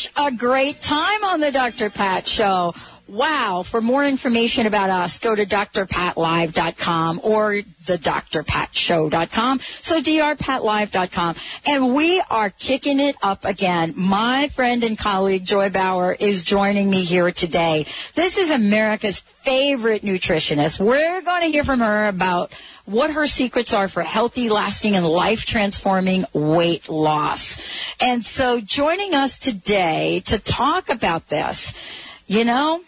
such a great time on the Dr. Pat Show. Wow. For more information about us, go to drpatlive.com or the drpatshow.com. So drpatlive.com. And we are kicking it up again. My friend and colleague Joy Bauer is joining me here today. This is America's favorite nutritionist. We're going to hear from her about what her secrets are for healthy, lasting, and life transforming weight loss. And so joining us today to talk about this, you know,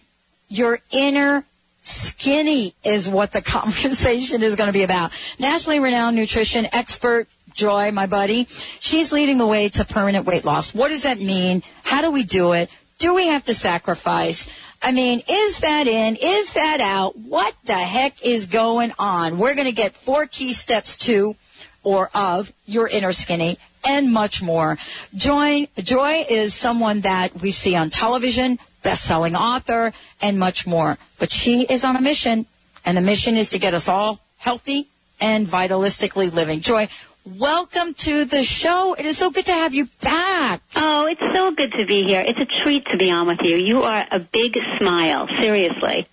your inner skinny is what the conversation is going to be about. Nationally renowned nutrition expert Joy, my buddy, she's leading the way to permanent weight loss. What does that mean? How do we do it? Do we have to sacrifice? I mean, is that in? Is that out? What the heck is going on? We're going to get four key steps to or of your inner skinny and much more. Joy, Joy is someone that we see on television, best-selling author, and much more. But she is on a mission, and the mission is to get us all healthy and vitalistically living. Joy, welcome to the show. It is so good to have you back. Oh, it's so good to be here. It's a treat to be on with you. You are a big smile, seriously.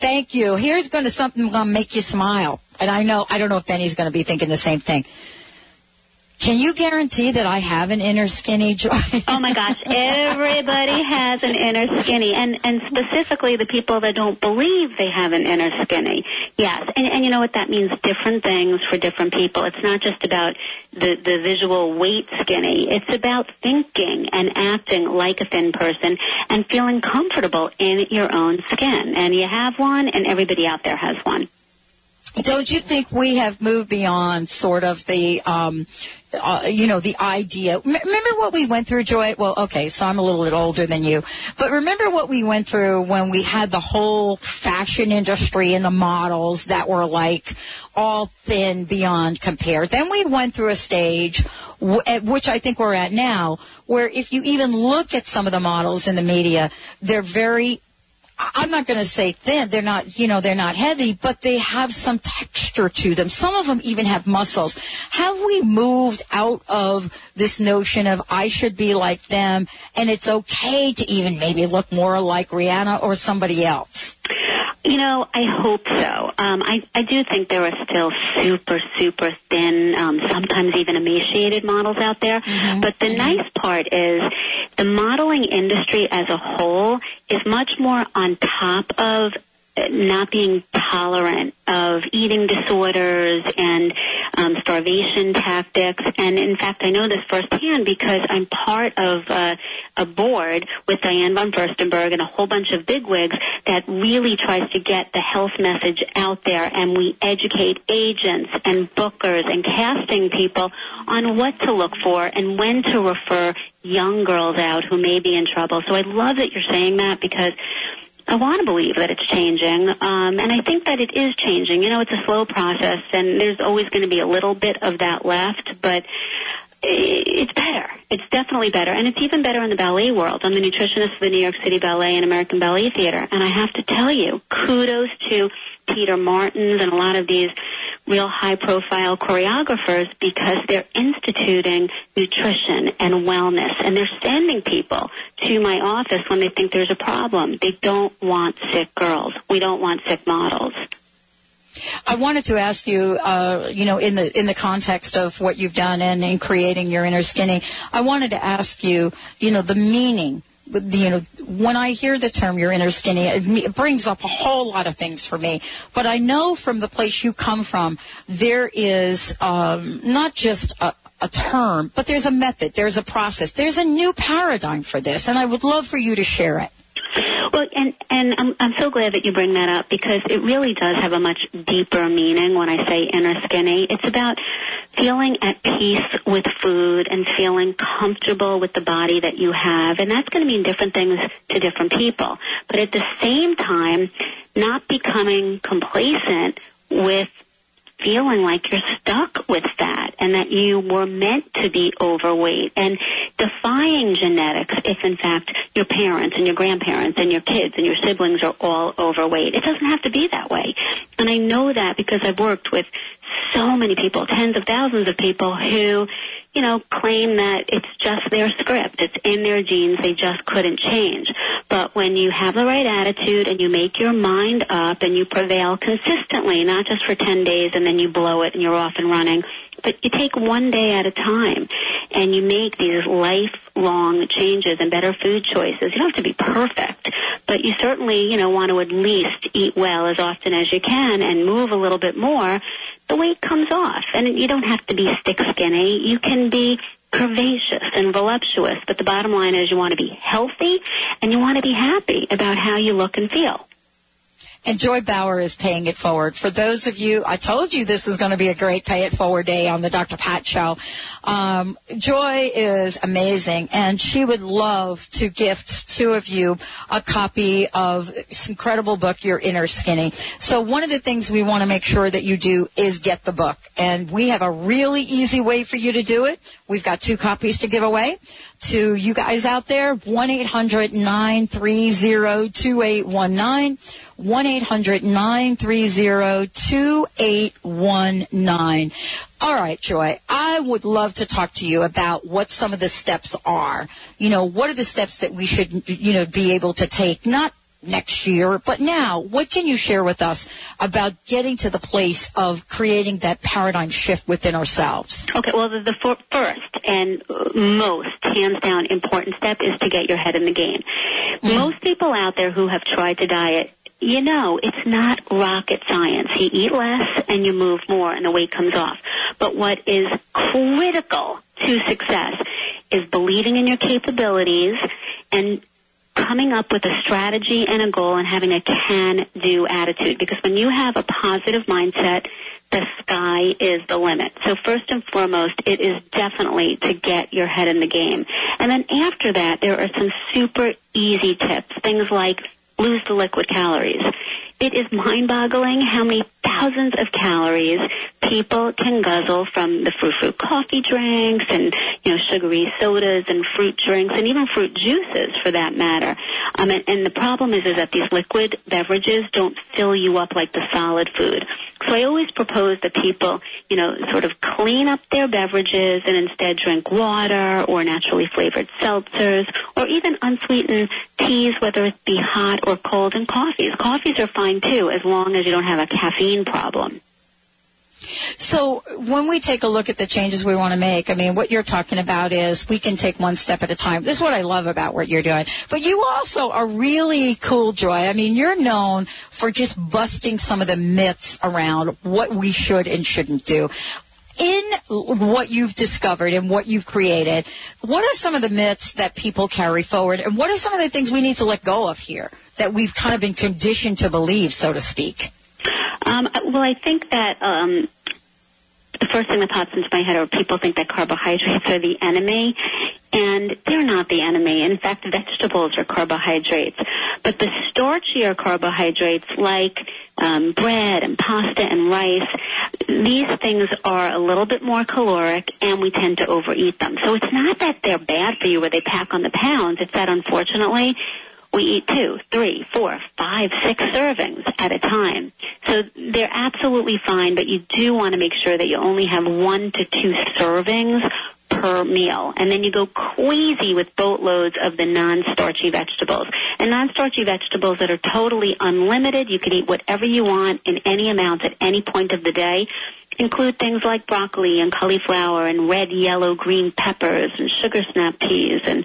Thank you. Here's going to something going to make you smile. And I know, I don't know if Benny's going to be thinking the same thing. Can you guarantee that I have an inner skinny joy? oh my gosh, everybody has an inner skinny, and and specifically the people that don't believe they have an inner skinny. Yes, and and you know what that means? Different things for different people. It's not just about the the visual weight skinny. It's about thinking and acting like a thin person and feeling comfortable in your own skin. And you have one, and everybody out there has one. Don't you think we have moved beyond sort of the um, uh, you know, the idea. M- remember what we went through, Joy? Well, okay, so I'm a little bit older than you, but remember what we went through when we had the whole fashion industry and the models that were like all thin beyond compare. Then we went through a stage, w- at which I think we're at now, where if you even look at some of the models in the media, they're very I'm not going to say thin. They're not, you know, they're not heavy, but they have some texture to them. Some of them even have muscles. Have we moved out of this notion of I should be like them and it's okay to even maybe look more like Rihanna or somebody else? You know, I hope so. Um, I, I do think there are still super, super thin, um, sometimes even emaciated models out there. Mm-hmm. But the mm-hmm. nice part is the modeling industry as a whole is much more on top of not being tolerant of eating disorders and um, starvation tactics. And in fact, I know this firsthand because I'm part of uh, a board with Diane von Furstenberg and a whole bunch of bigwigs that really tries to get the health message out there. And we educate agents and bookers and casting people on what to look for and when to refer young girls out who may be in trouble. So I love that you're saying that because I want to believe that it's changing, um, and I think that it is changing. You know, it's a slow process, and there's always going to be a little bit of that left, but it's better. It's definitely better, and it's even better in the ballet world. I'm the nutritionist for the New York City Ballet and American Ballet Theater, and I have to tell you, kudos to Peter Martins and a lot of these real high profile choreographers because they're instituting nutrition and wellness and they're sending people to my office when they think there's a problem. They don't want sick girls. We don't want sick models. I wanted to ask you, uh, you know, in the in the context of what you've done and in creating your inner skinny, I wanted to ask you, you know, the meaning you know, when I hear the term your inner skinny, it brings up a whole lot of things for me. But I know from the place you come from, there is um, not just a, a term, but there's a method, there's a process, there's a new paradigm for this, and I would love for you to share it. Well, and and I'm I'm so glad that you bring that up because it really does have a much deeper meaning when I say inner skinny. It's about feeling at peace with food and feeling comfortable with the body that you have, and that's going to mean different things to different people. But at the same time, not becoming complacent with feeling like you're stuck with fat and that you were meant to be overweight and defying genetics if in fact your parents and your grandparents and your kids and your siblings are all overweight. It doesn't have to be that way. And I know that because I've worked with so many people, tens of thousands of people who you know, claim that it's just their script. It's in their genes. They just couldn't change. But when you have the right attitude and you make your mind up and you prevail consistently, not just for 10 days and then you blow it and you're off and running, but you take one day at a time and you make these lifelong changes and better food choices. You don't have to be perfect, but you certainly, you know, want to at least eat well as often as you can and move a little bit more. The weight comes off and you don't have to be stick skinny. You can be curvaceous and voluptuous, but the bottom line is you want to be healthy and you want to be happy about how you look and feel. And Joy Bauer is paying it forward. For those of you, I told you this was going to be a great pay it forward day on the Dr. Pat show. Um, Joy is amazing and she would love to gift two of you a copy of this incredible book, Your Inner Skinny. So one of the things we want to make sure that you do is get the book. And we have a really easy way for you to do it. We've got two copies to give away to you guys out there. 1-800-930-2819. 1-800-930-2819. All right, Joy, I would love to talk to you about what some of the steps are. You know, what are the steps that we should, you know, be able to take, not next year, but now, what can you share with us about getting to the place of creating that paradigm shift within ourselves? Okay, well, the, the for, first and most, hands down, important step is to get your head in the game. Mm-hmm. Most people out there who have tried to diet you know, it's not rocket science. You eat less and you move more and the weight comes off. But what is critical to success is believing in your capabilities and coming up with a strategy and a goal and having a can-do attitude. Because when you have a positive mindset, the sky is the limit. So first and foremost, it is definitely to get your head in the game. And then after that, there are some super easy tips. Things like lose the liquid calories. It is mind-boggling how many thousands of calories people can guzzle from the frou-frou coffee drinks and, you know, sugary sodas and fruit drinks and even fruit juices for that matter. Um, and, and the problem is, is that these liquid beverages don't fill you up like the solid food. So I always propose that people, you know, sort of clean up their beverages and instead drink water or naturally flavored seltzers or even unsweetened teas, whether it be hot or cold, and coffees. Coffees are fine too, as long as you don't have a caffeine problem. So when we take a look at the changes we want to make, I mean, what you're talking about is we can take one step at a time. This is what I love about what you're doing. But you also are really cool, Joy. I mean, you're known for just busting some of the myths around what we should and shouldn't do in what you've discovered and what you've created, what are some of the myths that people carry forward and what are some of the things we need to let go of here that we've kind of been conditioned to believe, so to speak? Um, well, I think that um, the first thing that pops into my head are people think that carbohydrates are the enemy, and they're not the enemy. In fact, vegetables are carbohydrates. But the starchier carbohydrates, like um, bread and pasta and rice, these things are a little bit more caloric, and we tend to overeat them. So it's not that they're bad for you or they pack on the pounds. It's that unfortunately we eat two, three, four, five, six servings at a time. So they're absolutely fine, but you do want to make sure that you only have one to two servings per meal. And then you go crazy with boatloads of the non-starchy vegetables. And non-starchy vegetables that are totally unlimited, you can eat whatever you want in any amounts at any point of the day, include things like broccoli and cauliflower and red, yellow, green peppers and sugar snap peas and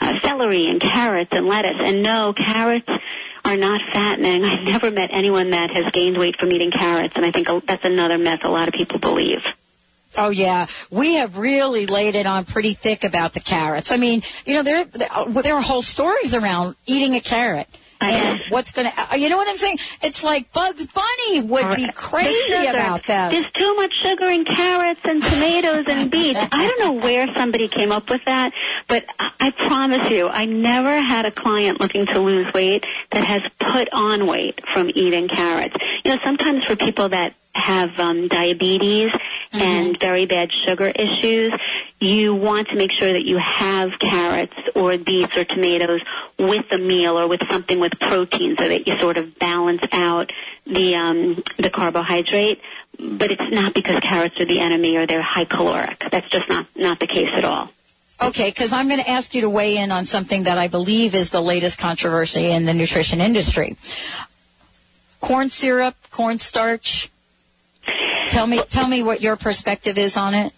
uh, celery and carrots and lettuce. And no, carrots are not fattening. I've never met anyone that has gained weight from eating carrots, and I think that's another myth a lot of people believe. Oh yeah, we have really laid it on pretty thick about the carrots. I mean, you know, there there are whole stories around eating a carrot and what's going to, you know what I'm saying? It's like Bugs Bunny would be crazy about that. There's too much sugar in carrots and tomatoes and beets. I don't know where somebody came up with that, but I promise you, I never had a client looking to lose weight that has put on weight from eating carrots. You know, sometimes for people that have um, diabetes mm-hmm. and very bad sugar issues, you want to make sure that you have carrots or beets or tomatoes with a meal or with something with protein so that you sort of balance out the um, the carbohydrate. but it's not because carrots are the enemy or they're high caloric. That's just not not the case at all. Okay, because I'm going to ask you to weigh in on something that I believe is the latest controversy in the nutrition industry. Corn syrup, cornstarch. Tell me, tell me what your perspective is on it.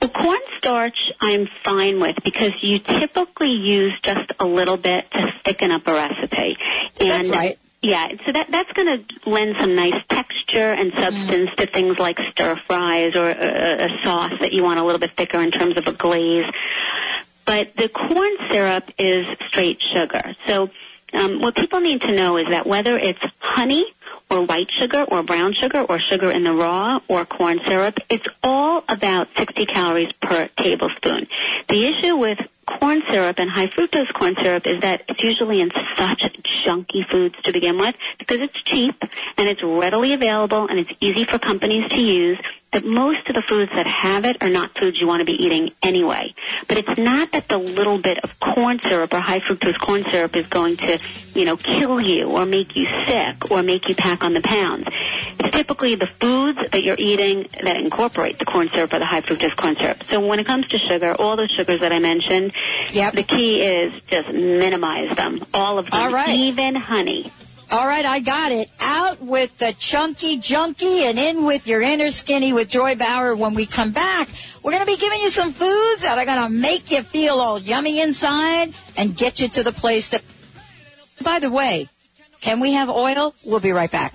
Well, cornstarch I'm fine with because you typically use just a little bit to thicken up a recipe. And That's right. Yeah, so that that's going to lend some nice texture and substance mm. to things like stir fries or a, a sauce that you want a little bit thicker in terms of a glaze. But the corn syrup is straight sugar. So um, what people need to know is that whether it's honey or white sugar or brown sugar or sugar in the raw or corn syrup, it's all about 60 calories per tablespoon. The issue with corn syrup and high fructose corn syrup is that it's usually in such junky foods to begin with because it's cheap and it's readily available and it's easy for companies to use that most of the foods that have it are not foods you want to be eating anyway. But it's not that the little bit of corn syrup or high fructose corn syrup is going to, you know, kill you or make you sick or make you pack on the pounds. It's typically the foods that you're eating that incorporate the corn syrup or the high fructose corn syrup. So when it comes to sugar, all those sugars that I mentioned, yep. the key is just minimize them. All of them. All right. Even honey. All right, I got it. Out with the chunky junky and in with your inner skinny with Joy Bauer. When we come back, we're going to be giving you some foods that are going to make you feel all yummy inside and get you to the place that. By the way, can we have oil? We'll be right back.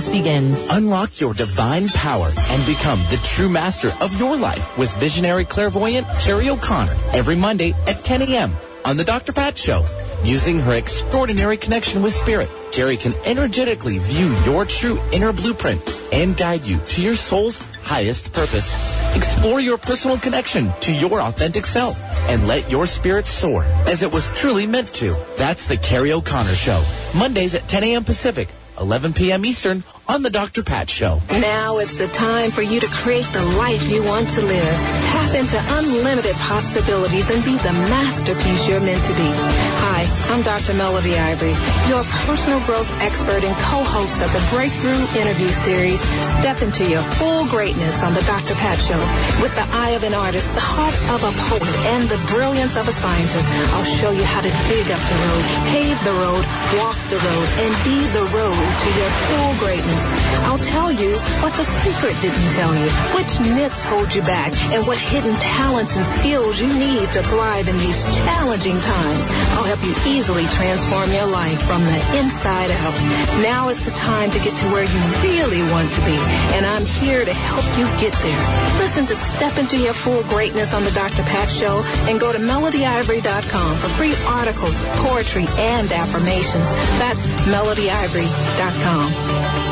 begins. Unlock your divine power and become the true master of your life with visionary clairvoyant Carrie O'Connor every Monday at 10 a.m. on The Dr. Pat Show. Using her extraordinary connection with spirit, Carrie can energetically view your true inner blueprint and guide you to your soul's highest purpose. Explore your personal connection to your authentic self and let your spirit soar as it was truly meant to. That's the Carrie O'Connor Show. Mondays at 10 a.m. Pacific, 11 p.m. Eastern on The Dr. Pat Show. Now is the time for you to create the life you want to live. Tap into unlimited possibilities and be the masterpiece you're meant to be. Hi, I'm Dr. Melody Ivory, your personal growth expert and co-host of the Breakthrough Interview Series, Step into Your Full Greatness on The Dr. Pat Show. With the eye of an artist, the heart of a poet, and the brilliance of a scientist, I'll show you how to dig up the road, pave the road, walk the road, and be the road to your full greatness. I'll tell you what the secret didn't tell you, which myths hold you back, and what hidden talents and skills you need to thrive in these challenging times. I'll help you easily transform your life from the inside out. Now is the time to get to where you really want to be, and I'm here to help you get there. Listen to Step Into Your Full Greatness on the Dr. Pat Show and go to melodyivory.com for free articles, poetry, and affirmations. That's melodyivory.com.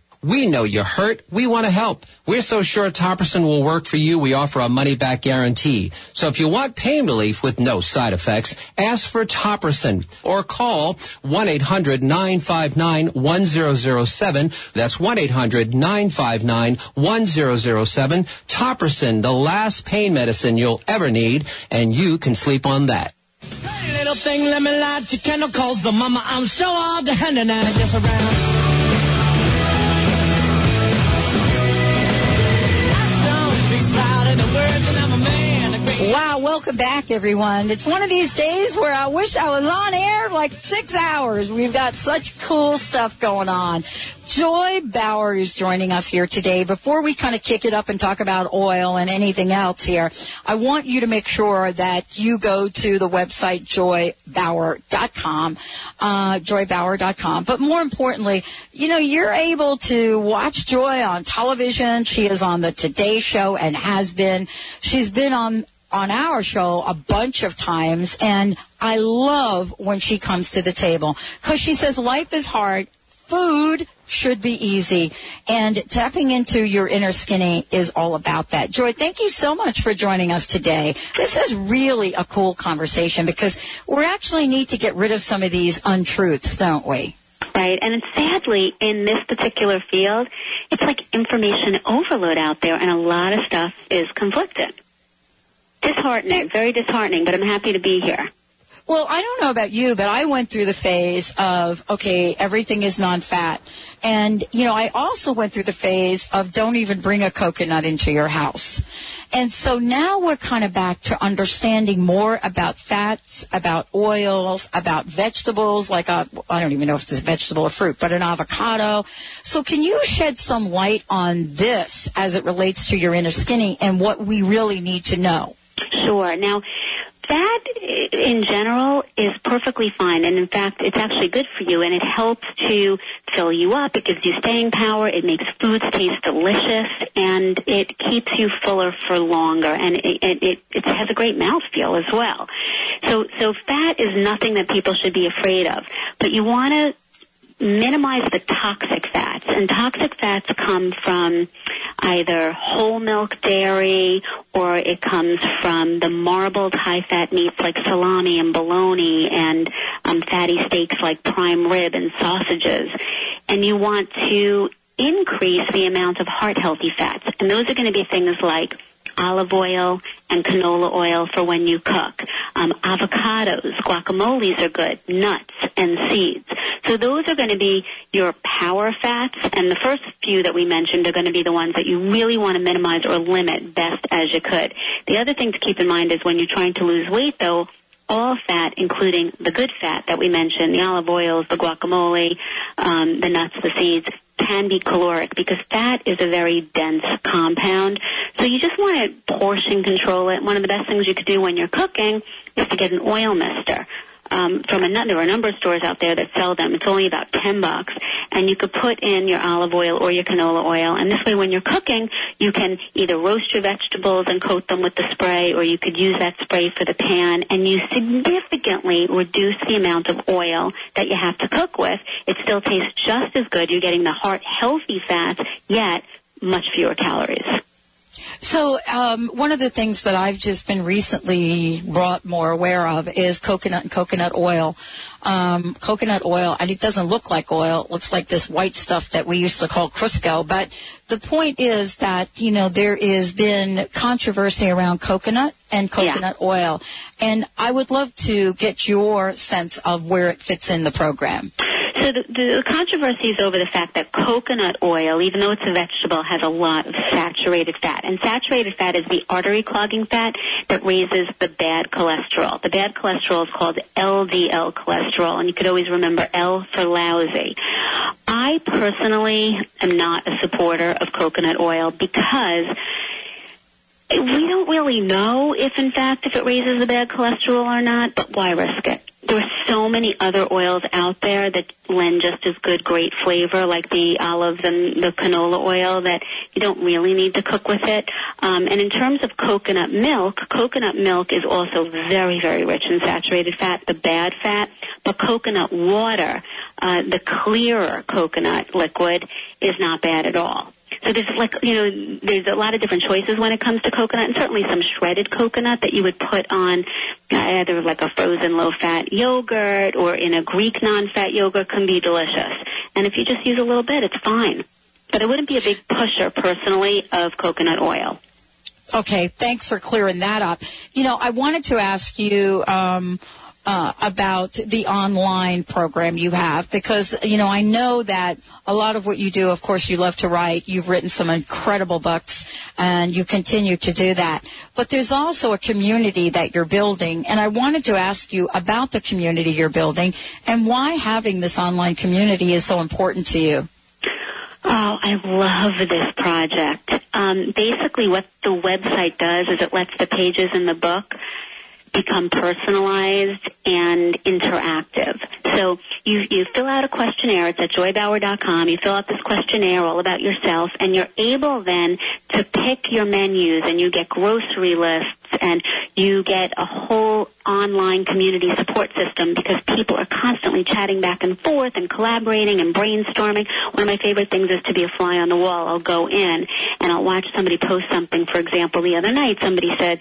We know you're hurt. We want to help. We're so sure Topricin will work for you, we offer a money-back guarantee. So if you want pain relief with no side effects, ask for Topricin or call 1-800-959-1007. That's 1-800-959-1007. Topricin, the last pain medicine you'll ever need, and you can sleep on that. Hey, little thing, let me light your candle, cause the mama, I'm sure all the hand and just around. Welcome back, everyone. It's one of these days where I wish I was on air like six hours. We've got such cool stuff going on. Joy Bauer is joining us here today. Before we kind of kick it up and talk about oil and anything else here, I want you to make sure that you go to the website joybauer.com, uh, joybauer.com. But more importantly, you know, you're able to watch Joy on television. She is on the Today Show and has been. She's been on on our show a bunch of times and I love when she comes to the table because she says life is hard. Food should be easy and tapping into your inner skinny is all about that. Joy, thank you so much for joining us today. This is really a cool conversation because we actually need to get rid of some of these untruths, don't we? Right, and sadly, in this particular field, it's like information overload out there, and a lot of stuff is conflicted. Disheartening, very disheartening, but I'm happy to be here. Well, I don't know about you, but I went through the phase of, okay, everything is non-fat. And, you know, I also went through the phase of don't even bring a coconut into your house. And so now we're kind of back to understanding more about fats, about oils, about vegetables, like a, I don't even know if it's a vegetable or fruit, but an avocado. So can you shed some light on this as it relates to your inner skinny and what we really need to know? Sure. Now, that in general is perfectly fine. And in fact it's actually good for you and it helps to fill you up. It gives you staying power. It makes foods taste delicious and it keeps you fuller for longer. And it, it, it has a great mouthfeel as well. So so fat is nothing that people should be afraid of. But you want to minimize the toxic fats. And toxic fats come from either whole milk dairy or it comes from the marbled high fat meats like salami and bologna and um, fatty steaks like prime rib and sausages. And you want to increase the amount of heart healthy fats. And those are going to be things like olive oil and canola oil for when you cook. Um, avocados, guacamoles are good, nuts and seeds. So those are going to be your power fats, and the first few that we mentioned are going to be the ones that you really want to minimize or limit best as you could. The other thing to keep in mind is when you're trying to lose weight, though, all fat, including the good fat that we mentioned, the olive oils, the guacamole, um, the nuts, the seeds, can be caloric because fat is a very dense compound. So you just want to portion control it. One of the best things you could do when you're cooking is to get an oil mister um, from a there are a number of stores out there that sell them. It's only about ten bucks, and you could put in your olive oil or your canola oil, and this way, when you're cooking, you can either roast your vegetables and coat them with the spray, or you could use that spray for the pan, and you significantly reduce the amount of oil that you have to cook with. It still tastes just as good. You're getting the heart healthy fats, yet much fewer calories. So um, one of the things that I've just been recently brought more aware of is coconut and coconut oil. Um, coconut oil, and it doesn't look like oil. It looks like this white stuff that we used to call Crisco. But the point is that, you know, there has been controversy around coconut and coconut yeah. oil. And I would love to get your sense of where it fits in the program. So the, the controversy is over the fact that coconut oil, even though it's a vegetable, has a lot of saturated fat. And saturated fat is the artery clogging fat that raises the bad cholesterol. The bad cholesterol is called LDL cholesterol, and you could always remember L for lousy. I personally am not a supporter of coconut oil because we don't really know if in fact if it raises the bad cholesterol or not, but why risk it? There are so many other oils out there that lend just as good, great flavor, like the olives and the canola oil, that you don't really need to cook with it. Um, and in terms of coconut milk, coconut milk is also very, very rich in saturated fat, the bad fat. But coconut water, uh, the clearer coconut liquid, is not bad at all. So there's like, you know, there's a lot of different choices when it comes to coconut and certainly some shredded coconut that you would put on either like a frozen low fat yogurt or in a Greek non-fat yogurt can be delicious. And if you just use a little bit, it's fine. But I wouldn't be a big pusher personally of coconut oil. Okay, thanks for clearing that up. You know, I wanted to ask you, um, uh, about the online program you have. Because you know I know that a lot of what you do of course you love to write. You've written some incredible books and you continue to do that. But there's also a community that you're building and I wanted to ask you about the community you're building and why having this online community is so important to you. Oh, I love this project. Um, basically, what the website does is it lets the pages in the book become personalized and interactive. So you, you fill out a questionnaire. It's at joybauer.com. You fill out this questionnaire all about yourself, and you're able then to pick your menus, and you get grocery lists, and you get a whole online community support system because people are constantly chatting back and forth and collaborating and brainstorming. One of my favorite things is to be a fly on the wall. I'll go in and I'll watch somebody post something. For example, the other night somebody said,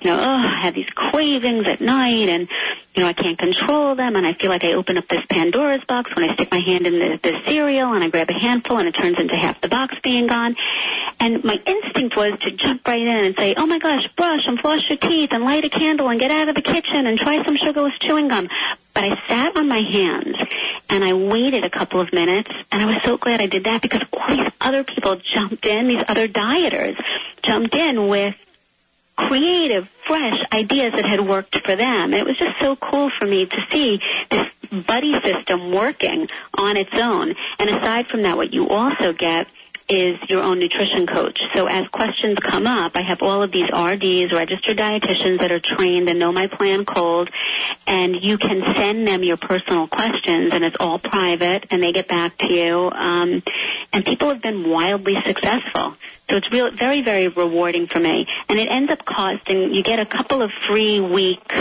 you know, oh, I have these cravings at night and, you know, I can't control them and I feel like I open up this Pandora's box when I stick my hand in the, the cereal and I grab a handful and it turns into half the box being gone. And my instinct was to jump right in and say, oh my gosh, brush and floss your teeth and light a candle and get out of the kitchen and try some sugarless chewing gum. But I sat on my hands and I waited a couple of minutes and I was so glad I did that because all these other people jumped in, these other dieters jumped in with creative, fresh ideas that had worked for them. And it was just so cool for me to see this buddy system working on its own. And aside from that, what you also get is your own nutrition coach. So as questions come up, I have all of these RDs, registered dietitians that are trained and know my plan cold, and you can send them your personal questions, and it's all private, and they get back to you. Um, and people have been wildly successful. So it's real, very, very rewarding for me. And it ends up costing, you get a couple of free weeks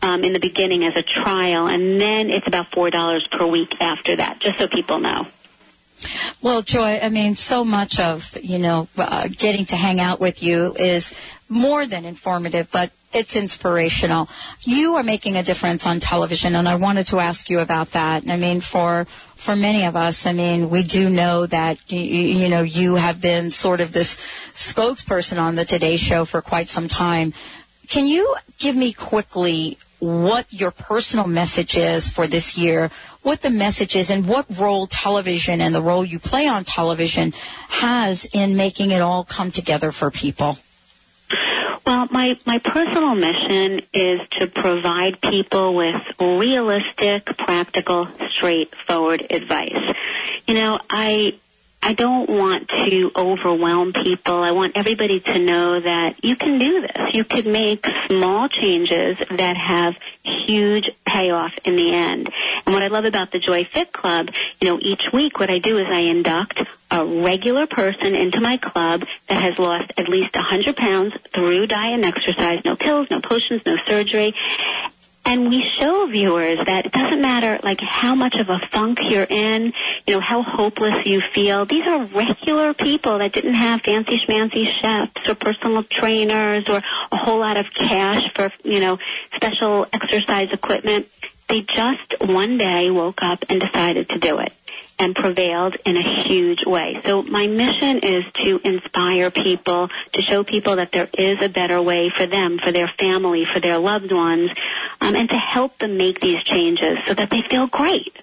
um, in the beginning as a trial, and then it's about $4 per week after that, just so people know. Well, Joy, I mean, so much of, you know, uh, getting to hang out with you is more than informative, but it's inspirational. You are making a difference on television, and I wanted to ask you about that. I mean, for for many of us, I mean, we do know that you, you know you have been sort of this spokesperson on the Today Show for quite some time. Can you give me quickly what your personal message is for this year, what the message is, and what role television and the role you play on television has in making it all come together for people? Well, my, my personal mission is to provide people with realistic, practical, straightforward advice. You know, I I don't want to overwhelm people. I want everybody to know that you can do this. You could make small changes that have huge payoff in the end. And what I love about the Joy Fit Club, you know, each week what I do is I induct a regular person into my club that has lost at least 100 pounds through diet and exercise, no pills, no potions, no surgery. And we show viewers that it doesn't matter like how much of a funk you're in, you know, how hopeless you feel. These are regular people that didn't have fancy schmancy chefs or personal trainers or a whole lot of cash for, you know, special exercise equipment. They just one day woke up and decided to do it and prevailed in a huge way. So my mission is to inspire people, to show people that there is a better way for them, for their family, for their loved ones, um, and to help them make these changes so that they feel great.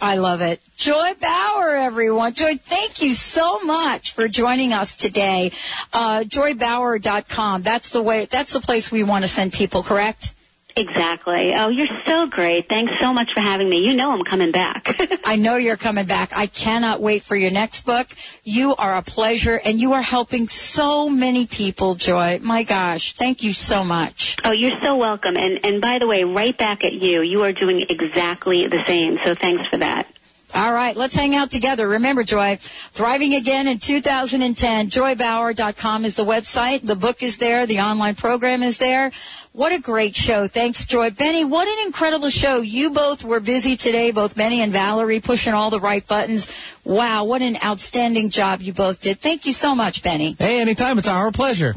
I love it. Joy Bauer, everyone. Joy, thank you so much for joining us today. Uh, joybauer.com. That's the way, that's the place we want to send people, correct? Exactly. Oh, you're so great. Thanks so much for having me. You know I'm coming back. I know you're coming back. I cannot wait for your next book. You are a pleasure and you are helping so many people, Joy. My gosh, thank you so much. Oh, you're so welcome. And and by the way, right back at you. You are doing exactly the same. So thanks for that. All right, let's hang out together. Remember, Joy, thriving again in 2010. JoyBauer.com is the website. The book is there. The online program is there. What a great show. Thanks, Joy. Benny, what an incredible show. You both were busy today, both Benny and Valerie, pushing all the right buttons. Wow, what an outstanding job you both did. Thank you so much, Benny. Hey, anytime. It's our pleasure.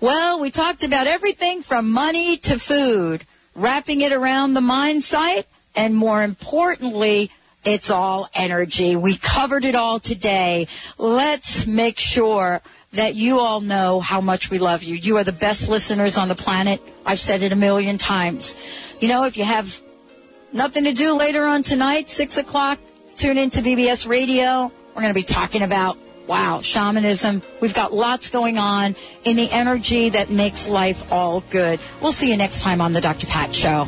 Well, we talked about everything from money to food, wrapping it around the mindset, and more importantly, it's all energy. We covered it all today. Let's make sure that you all know how much we love you. You are the best listeners on the planet. I've said it a million times. You know, if you have nothing to do later on tonight, 6 o'clock, tune into BBS Radio. We're going to be talking about, wow, shamanism. We've got lots going on in the energy that makes life all good. We'll see you next time on the Dr. Pat Show.